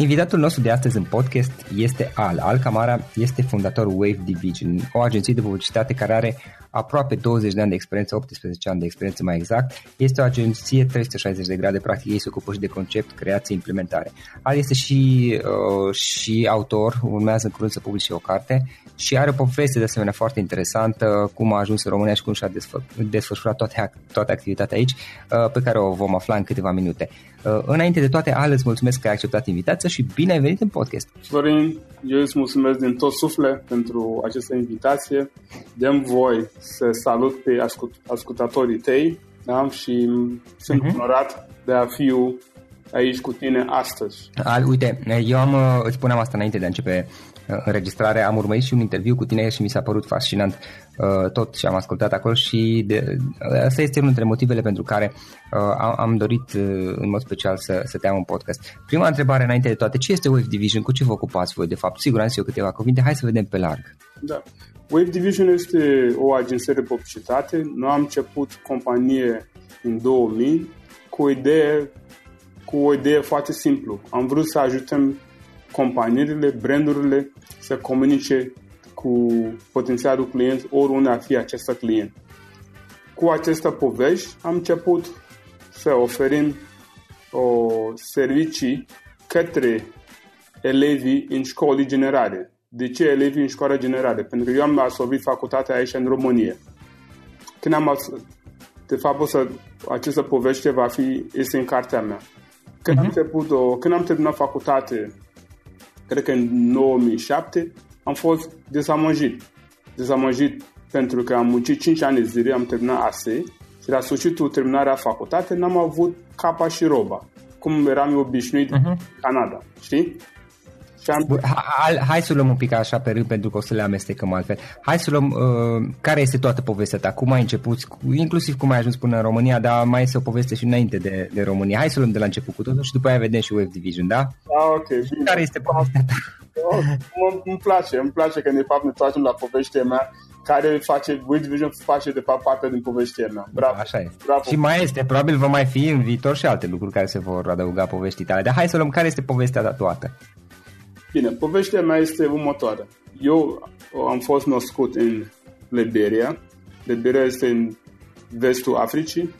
Invitatul nostru de astăzi în podcast este Al. Al Camara este fondatorul Wave Division, o agenție de publicitate care are aproape 20 de ani de experiență, 18 ani de experiență mai exact. Este o agenție 360 de grade, practic ei se ocupă și de concept, creație, implementare. Al este și, uh, și autor, urmează în curând să publice o carte și are o poveste de asemenea foarte interesantă, cum a ajuns în România și cum și-a desfășurat toate, toată activitatea aici, uh, pe care o vom afla în câteva minute. Uh, înainte de toate, Al, îți mulțumesc că ai acceptat invitația și bine ai venit în podcast. Florin, eu îți mulțumesc din tot suflet pentru această invitație. Dăm voi să salut pe ascult- ascultatorii tăi da? și sunt uh-huh. onorat de a fi aici cu tine astăzi. Al, uite, eu am, uh, îți spuneam asta înainte de a începe înregistrare, am urmărit și un interviu cu tine și mi s-a părut fascinant uh, tot ce am ascultat acolo și de, asta este unul dintre motivele pentru care uh, am, am dorit uh, în mod special să, să te am un podcast. Prima întrebare înainte de toate, ce este Wave Division? Cu ce vă ocupați voi de fapt? Sigur, am zis eu câteva cuvinte, hai să vedem pe larg. Da. Wave Division este o agenție de publicitate. Noi am început companie în 2000 cu o idee, cu o idee foarte simplu. Am vrut să ajutăm companiile, brandurile să comunice cu potențialul client oriunde ar fi acest client. Cu această povești am început să oferim o servicii către elevii în școli generale. De ce elevii în școală generale? Pentru că eu am absolvit facultatea aici în România. Când am de fapt, o să, această poveste va fi, este în cartea mea. Când, uh-huh. am, mhm. început o, când am terminat facultate, cred că în 2007, am fost dezamăgit. Dezamăgit pentru că am muncit 5 ani de zile, am terminat ASE și la sfârșitul terminarea facultate n-am avut capa și roba, cum eram eu obișnuit uh-huh. în Canada, știi? Și am... hai, hai să luăm un pic așa pe rând pentru că o să le amestecăm altfel. Hai să luăm uh, care este toată povestea ta, cum ai început, cu, inclusiv cum ai ajuns până în România, dar mai este o poveste și înainte de, de România. Hai să luăm de la început cu totul și după aia vedem și Wave Division, da? Ah, ok. Bine. Care este povestea ta? Oh, îmi place, îmi place că de fapt ne facem la povestea mea care face, Wave Division face de fapt parte din povestea mea. Bravo. Așa este. Bravo. Și mai este, probabil va mai fi în viitor și alte lucruri care se vor adăuga povestii tale. Dar hai să luăm care este povestea ta toată. Bine, povestea mea este următoarea. Eu am fost născut în Liberia. Liberia este în vestul Africii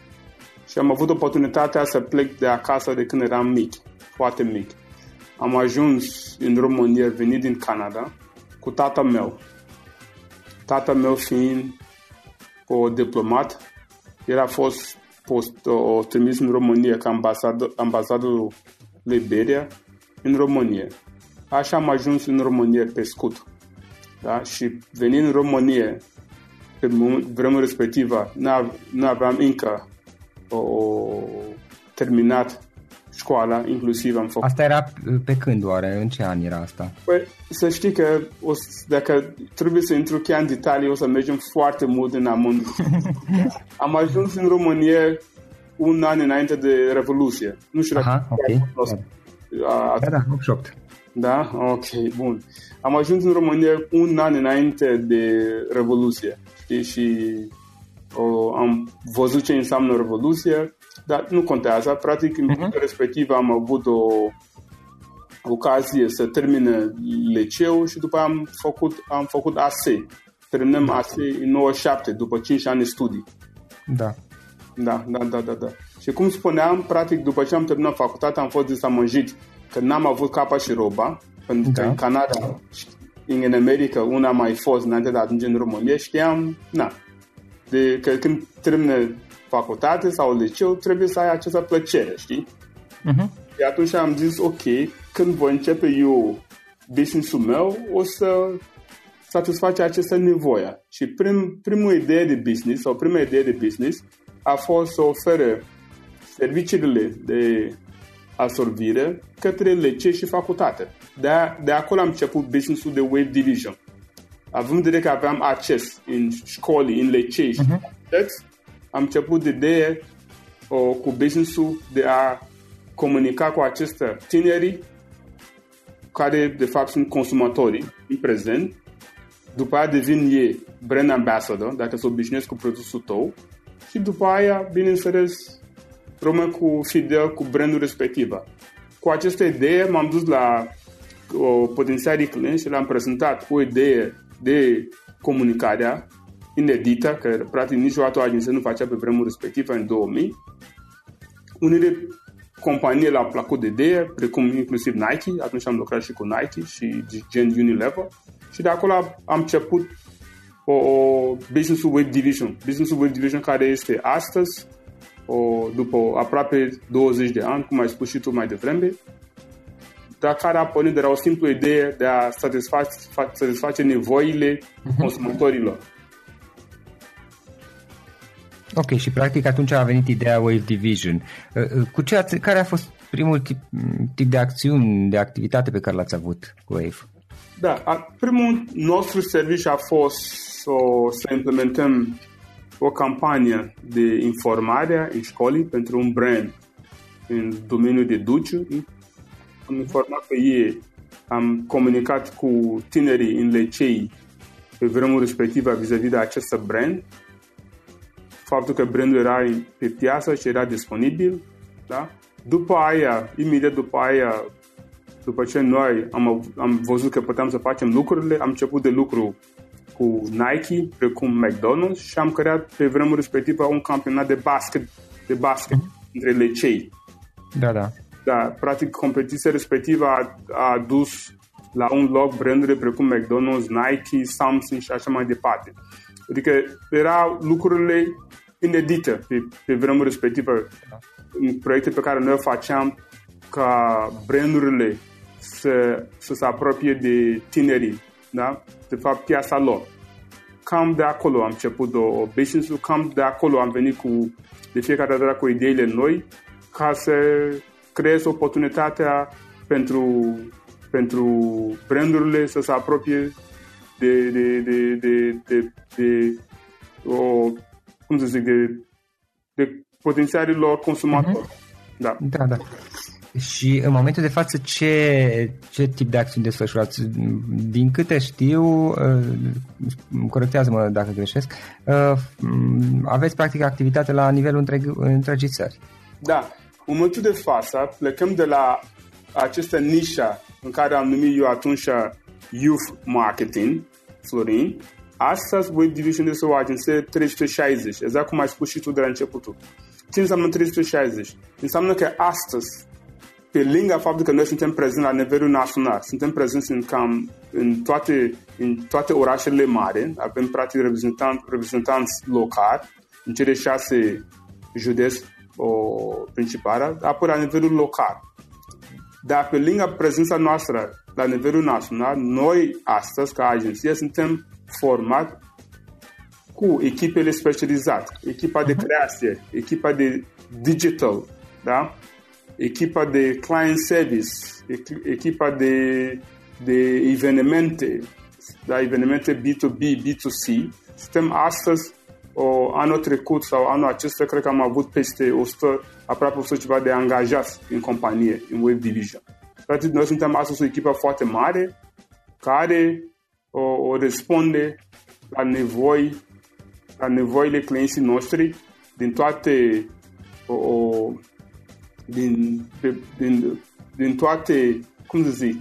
și am avut oportunitatea să plec de acasă de când eram mic, foarte mic. Am ajuns în România, venit din Canada, cu tata meu. Tata meu fiind o diplomat, el a fost post, o, trimis în România ca ambasador, ambasadorul Liberia în România. Așa am ajuns în România pe scut. Da? Și venind în România, pe vremea respectivă, nu aveam încă o, o terminat școala, inclusiv am făcut. Asta era pe când oare? În ce an era asta? Păi, să știi că o, dacă trebuie să intru chiar în detalii, o să mergem foarte mult în amând. am ajuns în România un an înainte de Revoluție. Nu știu Aha, dacă ok. A, da, da, 88. Da? Ok, bun. Am ajuns în România un an înainte de Revoluție. Știi? Și o, am văzut ce înseamnă Revoluție, dar nu contează. Practic, în uh-huh. respectiv am avut o ocazie să termine liceu și după am făcut, am făcut ASE. Terminăm da. ASE în 97, după 5 ani de studii. Da. Da, da, da, da, da. Și cum spuneam, practic, după ce am terminat facultatea, am fost dezamăgit că n-am avut capa și roba, pentru că da. în Canada, în America, una a mai fost înainte de a ajunge în România, știam, na, de că când termine facultate sau liceu, trebuie să ai această plăcere, știi? Uh-huh. Și atunci am zis, ok, când voi începe eu business-ul meu, o să satisface această nevoie. Și prim, primul idee de business sau prima idee de business a fost să ofere serviciile de absorbire către licee și facultate. De, de acolo am început business-ul de Wave Division. Având în vedere că aveam acces în școli, în licee și uh-huh. facultăți, am început de idee o, cu business-ul de a comunica cu aceste tineri care de fapt sunt consumatorii în prezent, după aia devin ei brand ambassador, dacă se obișnuiesc cu produsul tău și după aia, bineînțeles, rămân cu fidel cu brandul respectiv. Cu această idee m-am dus la o potențialii clienți și le-am prezentat o idee de comunicarea inedită, că practic niciodată o agenție nu facea pe vremul respectiv în 2000. Unele companii le-au plăcut de idee, precum inclusiv Nike, atunci am lucrat și cu Nike și gen Unilever și de acolo am început o, o business web division. Business web division care este astăzi o, după aproape 20 de ani, cum ai spus și tu mai devreme, dar care a pornit de la o simplă idee de a satisface, satisface nevoile mhm. consumatorilor. Ok, și practic atunci a venit ideea Wave Division. Uh, uh, cu ce ați, care a fost primul tip, tip de acțiuni, de activitate pe care l-ați avut cu Wave? Da, primul nostru serviciu a fost să, să implementăm o campanie de informare în școli pentru un brand în domeniul de duciu. Am informat pe ei, am comunicat cu tinerii în licei pe vremul respectivă vis-a-vis de acest brand, faptul că brandul era pe piață și era disponibil. Da? După aia, imediat după aia, după ce noi am, am văzut că puteam să facem lucrurile, am început de lucru cu Nike, precum McDonald's și am creat pe vremuri respectivă un campionat de basket, de basket mm-hmm. între licei. Da, da. Da, practic competiția respectivă a, a dus la un loc brandurile precum McDonald's, Nike, Samsung și așa mai departe. Adică erau lucrurile inedite pe, pe vremuri respectivă da. în proiecte pe care noi o faceam ca brandurile să, să se apropie de tinerii, da? de fapt piața lor. Cam de acolo am început o business cam de acolo am venit cu de fiecare dată cu ideile noi ca să creez oportunitatea pentru, pentru brandurile să se apropie de, de, de, de, de, de o, cum să zic, de, de potențialii lor consumatori. Uh-huh. Da. da, da. Și în momentul de față ce, ce tip de acțiuni desfășurați? Din câte știu, uh, corectează-mă dacă greșesc, uh, aveți practic activitate la nivelul întreg, întregii țări. Da. În momentul de față plecăm de la această nișă în care am numit eu atunci Youth Marketing, Florin, Astăzi, Web Division este o agenție 360, exact cum ai spus și tu de la începutul. Ce înseamnă 360? Înseamnă că astăzi pe lângă faptul că noi suntem prezenți la nivelul național, suntem prezenți în cam în toate, în toate orașele mari, avem practic reprezentant, reprezentanți locali în cele șase județe principale, apoi la nivelul local. Dar pe lângă prezența noastră la nivelul național, noi astăzi, ca agenție, suntem format cu echipele specializate, echipa de mhm. creație, echipa de digital, da? Echipa de client service, echipa de, de evenimente, da, evenimente B2B, B2C. Suntem astăzi, o, anul trecut sau anul acesta, cred că am avut peste 100, aproape 100 ceva de angajați în companie, în Web Division. Practic, noi suntem astăzi o echipă foarte mare care o, o răspunde la nevoi, la nevoile clienții noștri din toate o, o, din, din, din toate, cum să zic,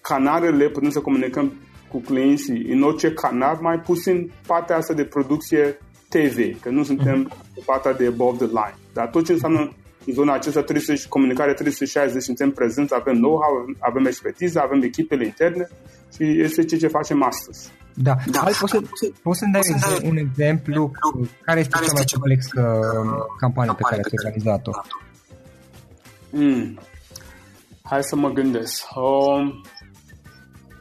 canalele, putem să comunicăm cu clienții în orice canal, mai puțin partea asta de producție TV, că nu suntem uh-huh. partea de above the line. Dar tot ce înseamnă în zona aceasta 360, comunicare 360, suntem prezenți, avem know-how, avem expertiză, avem echipele interne și este ceea ce facem astăzi. Da, da. Hai, poți, să, poți să-mi dai un exemplu care este cea mai complexă campanie pe care ați organizat-o? Mm. Hai să mă gândesc. Um,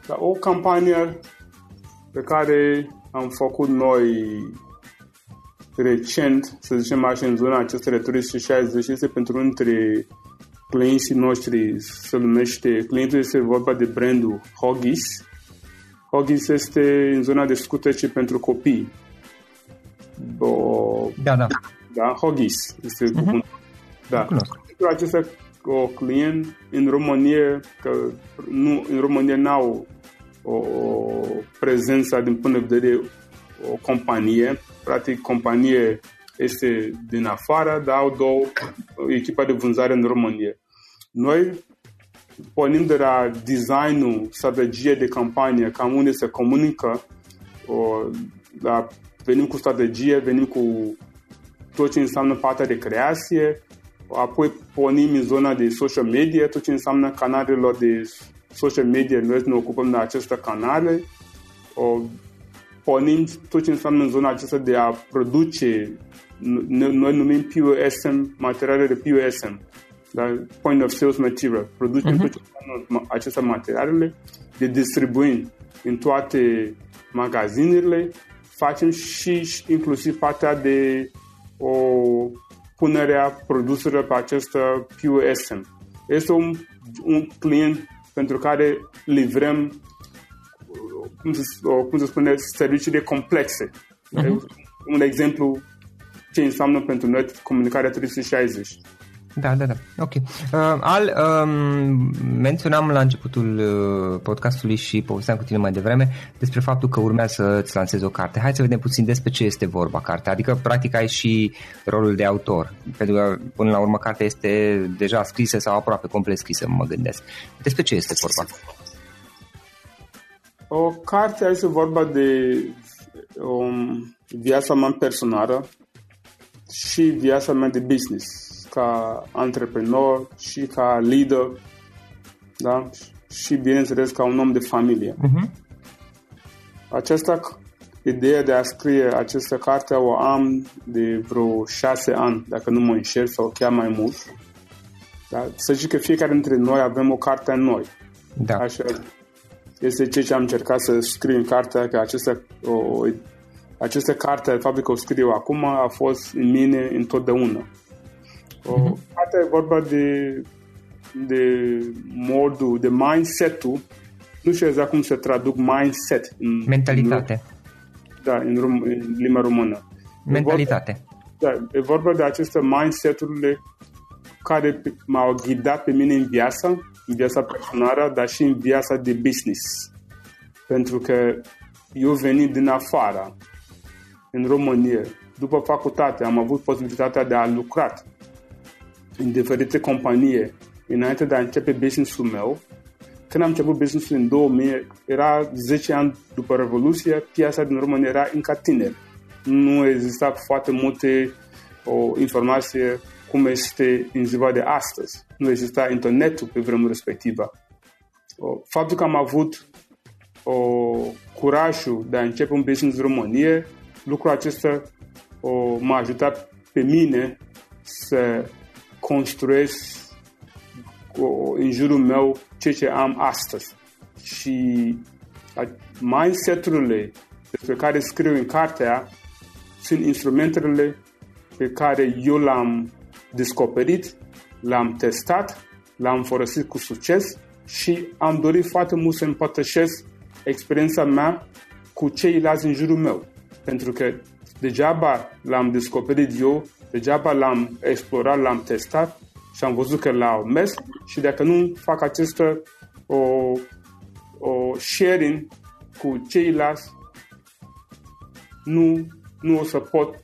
da, o campanie pe care am făcut noi recent, să zicem așa, în zona acestei 360 este pentru unul dintre clienții noștri, se numește, clientul este vorba de brandul Hoggies. Hoggies este în zona de scutece pentru copii. O, da, da. Da, Hoggies este uh-huh. Da. Pentru acesta o client în România, că nu, în România n-au o, o prezență din punct de vedere o companie, practic companie este din afară, dar au două echipa de vânzare în România. Noi pornim de la designul, strategie de campanie, cam unde se comunică, o, la, venim cu strategie, venim cu tot ce înseamnă partea de creație, apoi pornim în zona de social media, tot ce înseamnă canalelor de social media, noi ne ocupăm de aceste canale, o, pornim tot ce înseamnă în zona aceasta de a produce, noi numim POSM, materiale de POSM, da? Point of Sales Material, producem uh-huh. tot ce înseamnă aceste materialele, de distribuim în toate magazinele, facem și inclusiv partea de o punerea produselor pe acest POSM. Este un, un client pentru care livrăm cum se, cum se spune, serviciile complexe. Uh-huh. Un exemplu ce înseamnă pentru noi comunicarea 360. Da, da, da. Ok. Uh, Al, um, menționam la începutul uh, podcastului și povesteam cu tine mai devreme despre faptul că urmează să-ți lansezi o carte. Hai să vedem puțin despre ce este vorba cartea. Adică, practic, ai și rolul de autor. Pentru că, până la urmă, cartea este deja scrisă sau aproape complet scrisă, mă gândesc. Despre ce este vorba? O carte este vorba de um, viața mea personală și viața mea de business ca antreprenor și ca leader, da? Și, bineînțeles, ca un om de familie. Uh-huh. Aceasta, ideea de a scrie această carte o am de vreo șase ani, dacă nu mă înșel, sau chiar mai mult. Da? Să zic că fiecare dintre noi avem o carte în noi. Da. Așa este ceea ce am încercat să scriu în cartea, că aceste, o, aceste carte, faptul că o scriu acum, a fost în mine întotdeauna. Uh-huh. Asta e vorba de, de modul, de mindset-ul. Nu știu exact cum se traduc mindset. În, Mentalitate. În, da, în, rom, în limba română. Mentalitate. E vorba, da, e vorba de aceste mindset-urile care m-au ghidat pe mine în viață, în viața personală, dar și în viața de business. Pentru că eu venit din afară, în România, după facultate, am avut posibilitatea de a lucra în diferite companii înainte de a începe business-ul meu. Când am început business-ul în 2000, era 10 ani după Revoluție, piața din România era încă tineri. Nu exista foarte multe o informație cum este în ziua de astăzi. Nu exista internetul pe vremea respectivă. Faptul că am avut o, curajul de a începe un business în România, lucrul acesta o, m-a ajutat pe mine să construiesc în jurul meu ceea ce am astăzi. Și mindset-urile despre care scriu în cartea sunt instrumentele pe care eu l-am descoperit, l-am testat, l-am folosit cu succes și am dorit foarte mult să împărtășesc experiența mea cu ceilalți în jurul meu. Pentru că degeaba l-am descoperit eu Degeaba l-am explorat, l-am testat și am văzut că l-au mers și dacă nu fac această o, o sharing cu ceilalți, nu, nu o să pot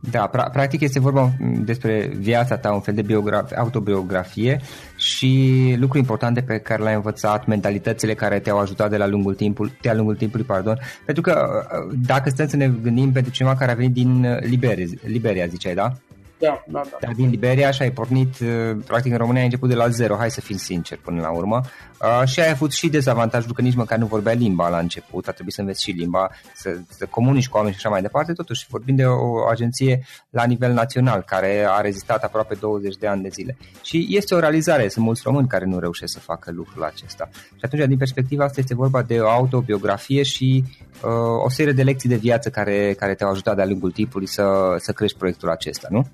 Da, pra- practic este vorba despre viața ta, un fel de biograf- autobiografie și lucruri importante pe care le-ai învățat, mentalitățile care te-au ajutat de la lungul timpului, de-a lungul timpului, pardon. Pentru că dacă stăm să ne gândim pentru cineva care a venit din Liberia, Liberia ziceai, da? Da, da, da. Dar din Liberia și ai pornit, uh, practic în România ai început de la zero, hai să fim sinceri până la urmă. Uh, și ai avut și dezavantajul că nici măcar nu vorbea limba la început, a trebuit să înveți și limba, să, să comunici cu oameni și așa mai departe. Totuși vorbim de o agenție la nivel național care a rezistat aproape 20 de ani de zile. Și este o realizare, sunt mulți români care nu reușesc să facă lucrul acesta. Și atunci, din perspectiva asta, este vorba de o autobiografie și uh, o serie de lecții de viață care, care te-au ajutat de-a lungul timpului să, să crești proiectul acesta, nu?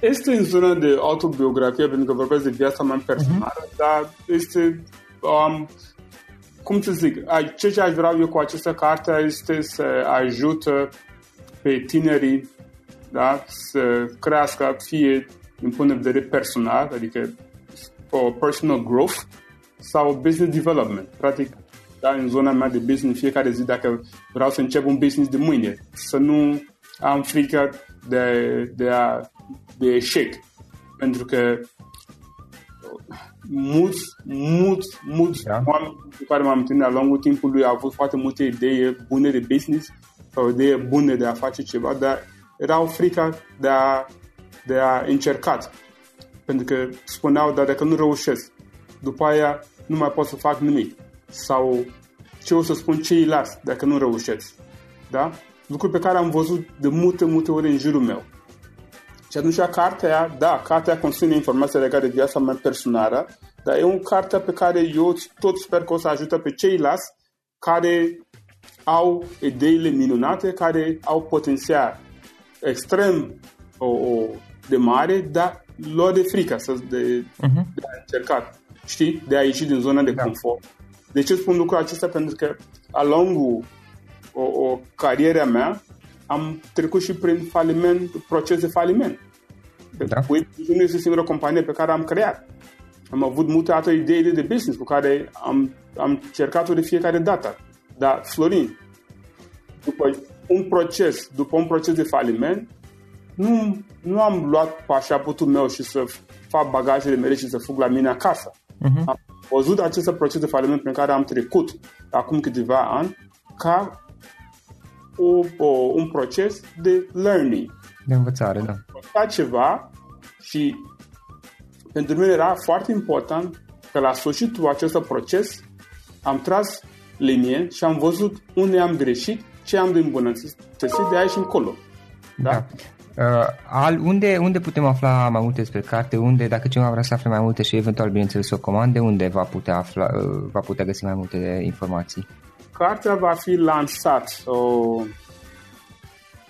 Este în zona de autobiografie, pentru că vorbesc de viața mea personală, uh-huh. dar este, um, cum să zic, ce ce aș vrea eu cu această carte este să ajută pe tinerii da, să crească fie din punct de vedere personal, adică o personal growth sau business development. Practic, da, în zona mea de business, fiecare zi, dacă vreau să încep un business de mâine, să nu am frică de, de a de eșec. Pentru că mulți, mulți, mulți da. oameni cu care m-am întâlnit la lungul timpului au avut foarte multe idei bune de business sau idei bune de a face ceva, dar erau frica de a, de a încerca. Pentru că spuneau, dar dacă nu reușesc, după aia nu mai pot să fac nimic. Sau ce o să spun ceilalți dacă nu reușesc. Da? Lucruri pe care am văzut de multe, multe ori în jurul meu. Și atunci cartea, da, cartea conține informații legate de viața mea personală, dar e o carte pe care eu tot sper că o să ajută pe ceilalți care au ideile minunate, care au potențial extrem o, o, de mare, dar lor de frică să, de, uh-huh. de a încerca, știi? De a ieși din zona de da. confort. De ce spun lucrul acesta? Pentru că a lungul o, o cariera mea am trecut și prin faliment, proces de faliment. Da. nu este singura companie pe care am creat. Am avut multe alte idei de business cu care am, am cercat-o de fiecare dată. Dar, Florin, după un proces, după un proces de faliment, nu, nu am luat pașaportul meu și să fac bagajele mele și să fug la mine acasă. Uh-huh. Am văzut acest proces de faliment prin care am trecut acum câteva ani ca o, o, un proces de learning. De învățare, da. Am ceva și pentru mine era foarte important că la sfârșitul acestui proces am tras linie și am văzut unde am greșit, ce am de îmbunătățit de aici încolo. Da? da. Uh, al, unde, unde putem afla mai multe despre carte? Unde, dacă cineva vrea să afle mai multe și eventual, bineînțeles, să o comande, unde va putea, afla, uh, va putea găsi mai multe informații? Cartea va fi lansat uh,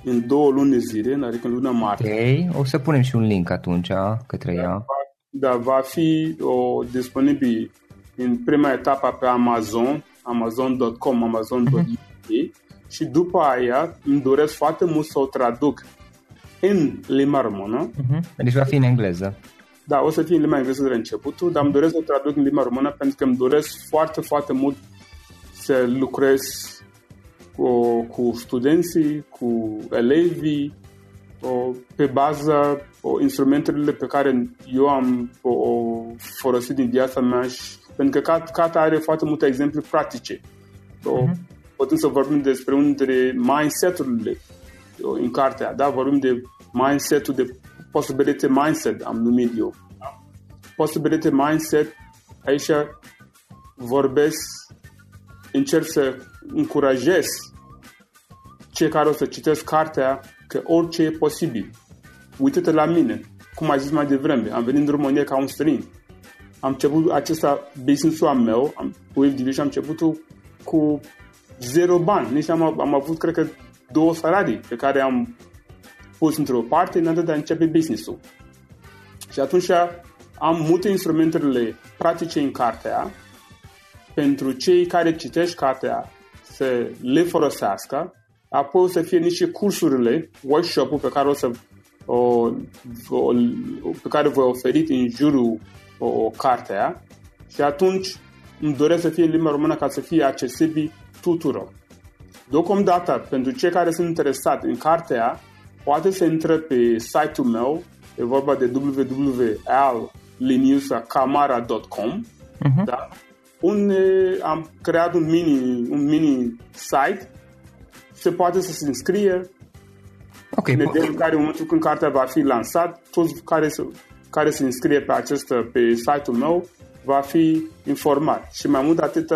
în două luni de zile, adică în luna martie. Ok, o să punem și un link atunci către da, ea. Va, da, va fi o, disponibil în prima etapă pe Amazon, amazon.com, amazon.uk uh-huh. și după aia îmi doresc foarte mult să o traduc în limba română. Uh-huh. Deci va fi în engleză. Da, o să fie în limba engleză de la începutul, dar îmi doresc să o traduc în limba română pentru că îmi doresc foarte, foarte mult să lucrez cu, cu studenții, cu elevii, o, pe baza o, instrumentele pe care eu am o, o folosit din viața mea și pentru că Cata are foarte multe exemple practice. O, uh-huh. Putem să vorbim despre unul dintre mindset-urile în cartea, da? Vorbim de mindset-ul de possibility mindset, am numit eu. Da? Possibility mindset, aici vorbesc, încerc să încurajez cei care o să citesc cartea că orice e posibil. Uite-te la mine, cum ai zis mai devreme, am venit în România ca un străin. Am început acesta business-ul al meu, am, cu Division, am început cu zero bani. Nici am, am avut, cred că, două salarii pe care am pus într-o parte înainte de a începe business-ul. Și atunci am multe instrumentele practice în cartea pentru cei care citești cartea să le folosească, apoi o să fie niște cursurile, workshop-ul pe care o să o, o, pe care voi oferi în jurul o, o cartea și atunci îmi doresc să fie în limba română ca să fie accesibil tuturor. Deocamdată, pentru cei care sunt interesați în cartea, poate să intre pe site-ul meu, e vorba de www.alliniusacamara.com uh-huh. Mhm. da? Unde am creat un mini, un mini site. Se poate să se înscrie. Okay, ne în care în momentul când cartea va fi lansat, toți care se, care se înscrie pe acest, pe site-ul meu va fi informat. Și mai mult de atât,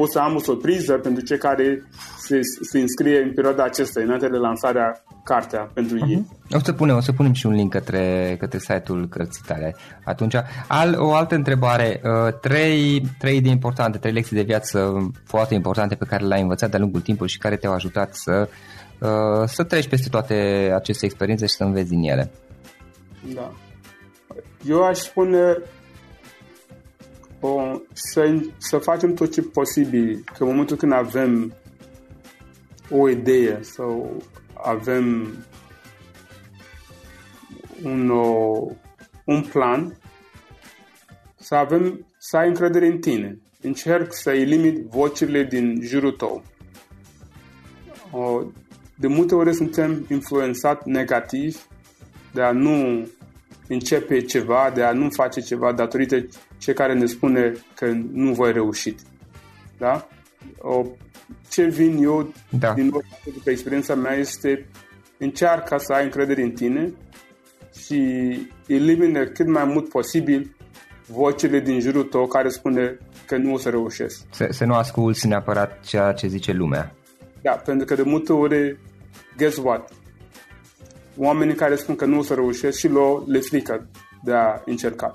o să am o surpriză pentru cei care se, se înscrie în perioada acesta, înainte de lansarea cartea pentru uh-huh. ei. O să, punem, o să punem și un link către, către site-ul cărții tale. Atunci, al, o altă întrebare. Uh, trei, trei idei importante, trei lecții de viață foarte importante pe care le-ai învățat de-a lungul timpului și care te-au ajutat să, uh, să treci peste toate aceste experiențe și să înveți din ele. Da. Eu aș spune o, să, să facem tot ce posibil, că în momentul când avem o idee sau avem un, o, un plan, să avem, să ai încredere în tine. Încerc să elimini vocile din jurul tău. O, de multe ori suntem influențat negativ de a nu începe ceva, de a nu face ceva datorită ce care ne spune că nu voi reuși. Da? O, ce vin eu da. din după experiența mea este încearcă să ai încredere în tine și elimine cât mai mult posibil vocile din jurul tău care spune că nu o să reușesc. Să, să nu asculți neapărat ceea ce zice lumea. Da, pentru că de multe ori, guess what? Oamenii care spun că nu o să reușesc și lor le frică de a încerca.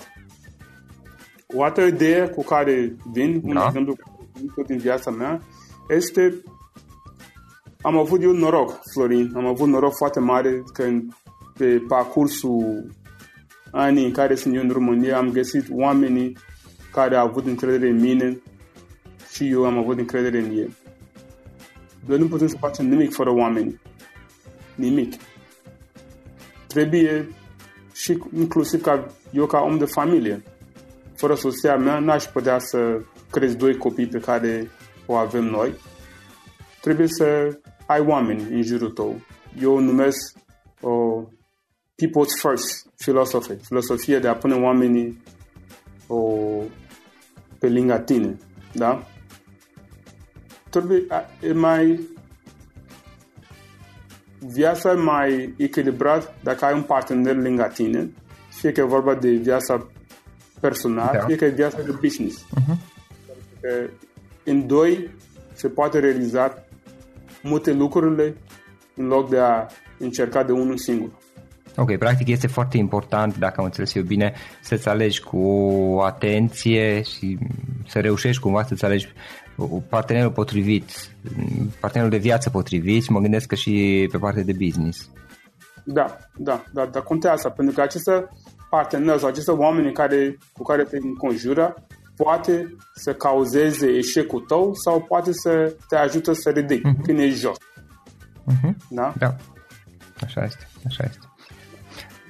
o altă idee cu care vin, da. un exemplu tot din viața mea, este am avut eu noroc, Florin, am avut noroc foarte mare că pe parcursul anii în care sunt eu în România am găsit oamenii care au avut încredere în mine și eu am avut încredere în ei. Noi nu putem să facem nimic fără oameni. Nimic. Trebuie și inclusiv ca eu ca om de familie. Fără soția mea n-aș putea să crezi doi copii pe care o avem noi. Trebuie să ai oameni în jurul tău. Eu o numesc o people's first philosophy, filosofia de a pune oamenii o, pe lângă tine, da? Trebuie, e mai viața e mai echilibrat dacă ai un partener lângă tine, fie că e vorba de viața personală, da. fie că e viața de business. Uh-huh. În doi se poate realiza multe lucrurile în loc de a încerca de unul singur. Ok, practic este foarte important, dacă am înțeles eu bine, să-ți alegi cu atenție și să reușești cumva să-ți alegi partenerul potrivit, partenerul de viață potrivit și mă gândesc că și pe partea de business. Da, da, da, da, contează, pentru că aceste parteneri sau aceste oameni care, cu care te înconjură poate să cauzeze eșecul tău sau poate să te ajute să ridici uh-huh. când ești jos. Uh-huh. Da? Da. Așa este, așa este.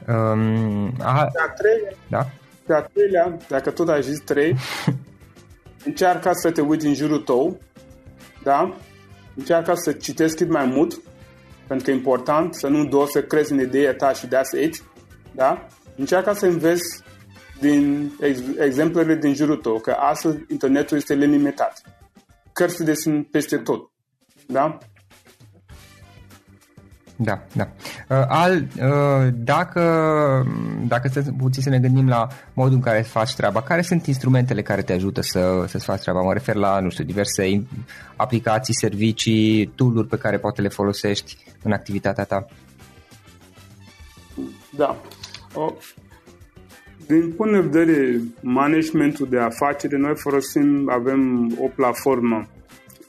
Um, a... Pe a treilea, da? pe a treilea, dacă tot ai zis trei, încearcă să te uiți în jurul tău, da? Încearcă să citești cât mai mult, pentru că e important să nu doar să crezi în ideea ta și that's it, da? Încearcă să înveți din ex- exemplele din jurul tău, că astăzi internetul este limitat. Cărțile sunt peste tot, da? Da, da. Uh, al, uh, dacă, dacă să puțin să ne gândim la modul în care faci treaba, care sunt instrumentele care te ajută să, să-ți faci treaba? Mă refer la, nu știu, diverse aplicații, servicii, tool pe care poate le folosești în activitatea ta. Da. O, din punct de vedere managementul de afaceri, noi folosim, avem o platformă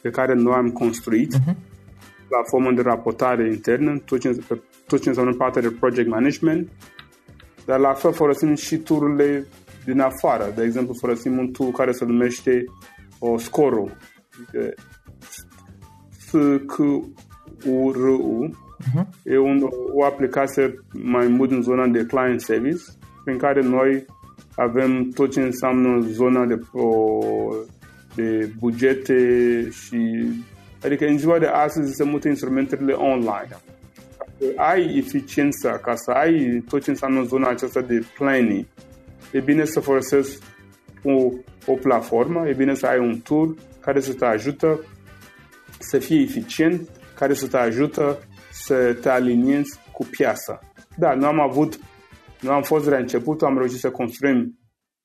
pe care noi am construit. Uh-huh platformă de raportare internă, tot ce, tot ce înseamnă partea de project management, dar la fel folosim și tururile din afară. De exemplu, folosim un tool care se numește o Scoro. S-C-U-R-U. Uh-huh. E un, o aplicație mai mult în zona de client service, prin care noi avem tot ce înseamnă zona de, o, de bugete și Adică în ziua de astăzi se mută instrumentele online. Ca să ai eficiența, ca să ai tot ce înseamnă zona aceasta de planning, e bine să folosești o, o platformă, e bine să ai un tool care să te ajută să fii eficient, care să te ajută să te aliniezi cu piața. Da, nu am avut, nu am fost la început, am reușit să construim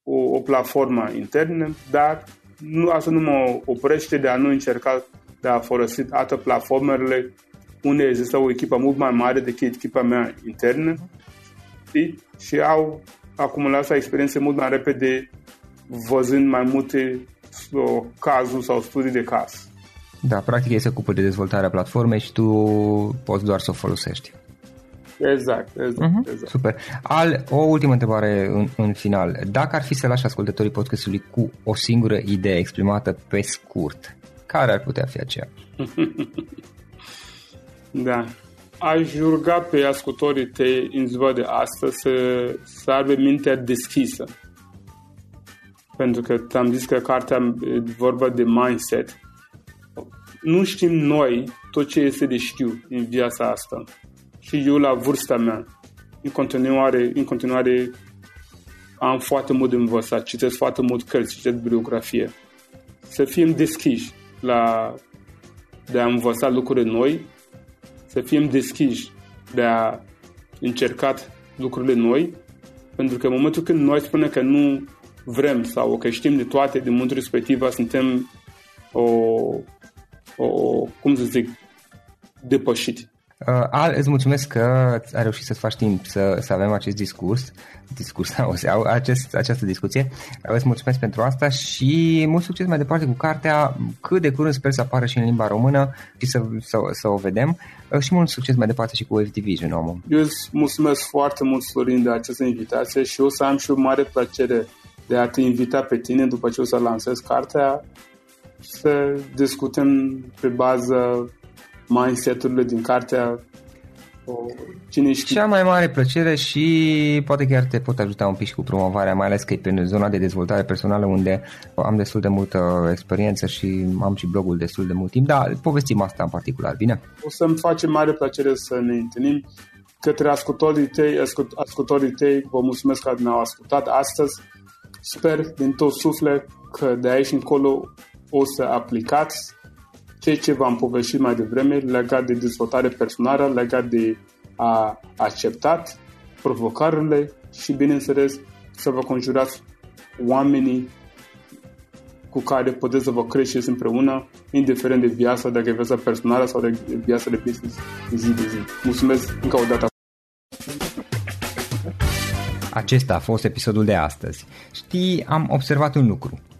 o, o platformă internă, dar nu, asta nu mă oprește de a nu încerca de a folosi toate platformele unde există o echipă mult mai mare decât echipa mea internă știi? și au acumulat experiențe mult mai repede văzând mai multe cazuri sau studii de caz. Da, practic este ocupă de dezvoltarea platformei și tu poți doar să o folosești. Exact, exact, uh-huh, exact. Super. Al, o ultimă întrebare în, în final. Dacă ar fi să lași ascultătorii podcastului cu o singură idee exprimată pe scurt, care ar putea fi aceea? da. Aș ruga pe ascultorii tăi în ziua de astăzi să, să aibă mintea deschisă. Pentru că am zis că cartea e vorba de mindset. Nu știm noi tot ce este de știu în viața asta. Și eu la vârsta mea, în continuare, în continuare am foarte mult de învățat, citesc foarte mult cărți, citesc bibliografie. Să fim deschiși la, de a învăța lucruri noi, să fim deschiși de a încerca lucrurile noi, pentru că în momentul când noi spunem că nu vrem sau că știm de toate din momentul respectiv, suntem o, o cum să zic, depășiti. Uh, Al, îți mulțumesc că ai reușit să-ți faci timp să, să avem acest discurs, discurs sau acest, această discuție. Uh, îți mulțumesc pentru asta și mult succes mai departe cu cartea. Cât de curând sper să apară și în limba română și să, să, să o vedem. Uh, și mult succes mai departe și cu FT Vision, omul. Eu îți mulțumesc foarte mult, Florin, de această invitație și o să am și o mare plăcere de a te invita pe tine după ce o să lansez cartea să discutăm pe bază mindset-urile din cartea cine știe. Cea mai mare plăcere și poate chiar te pot ajuta un pic și cu promovarea, mai ales că e pe zona de dezvoltare personală unde am destul de multă experiență și am și blogul destul de mult timp, dar povestim asta în particular, bine? O să-mi face mare plăcere să ne întâlnim către ascultorii tăi, ascult, ascultorii tăi, vă mulțumesc că ne-au ascultat astăzi. Sper din tot suflet că de aici încolo o să aplicați ceea ce v-am povestit mai devreme legat de dezvoltare personală, legat de a acceptat provocările și, bineînțeles, să vă conjurați oamenii cu care puteți să vă creșteți împreună, indiferent de viața, dacă e viața personală sau de viața de business de zi de zi. Mulțumesc încă o dată! Acesta a fost episodul de astăzi. Știi, am observat un lucru.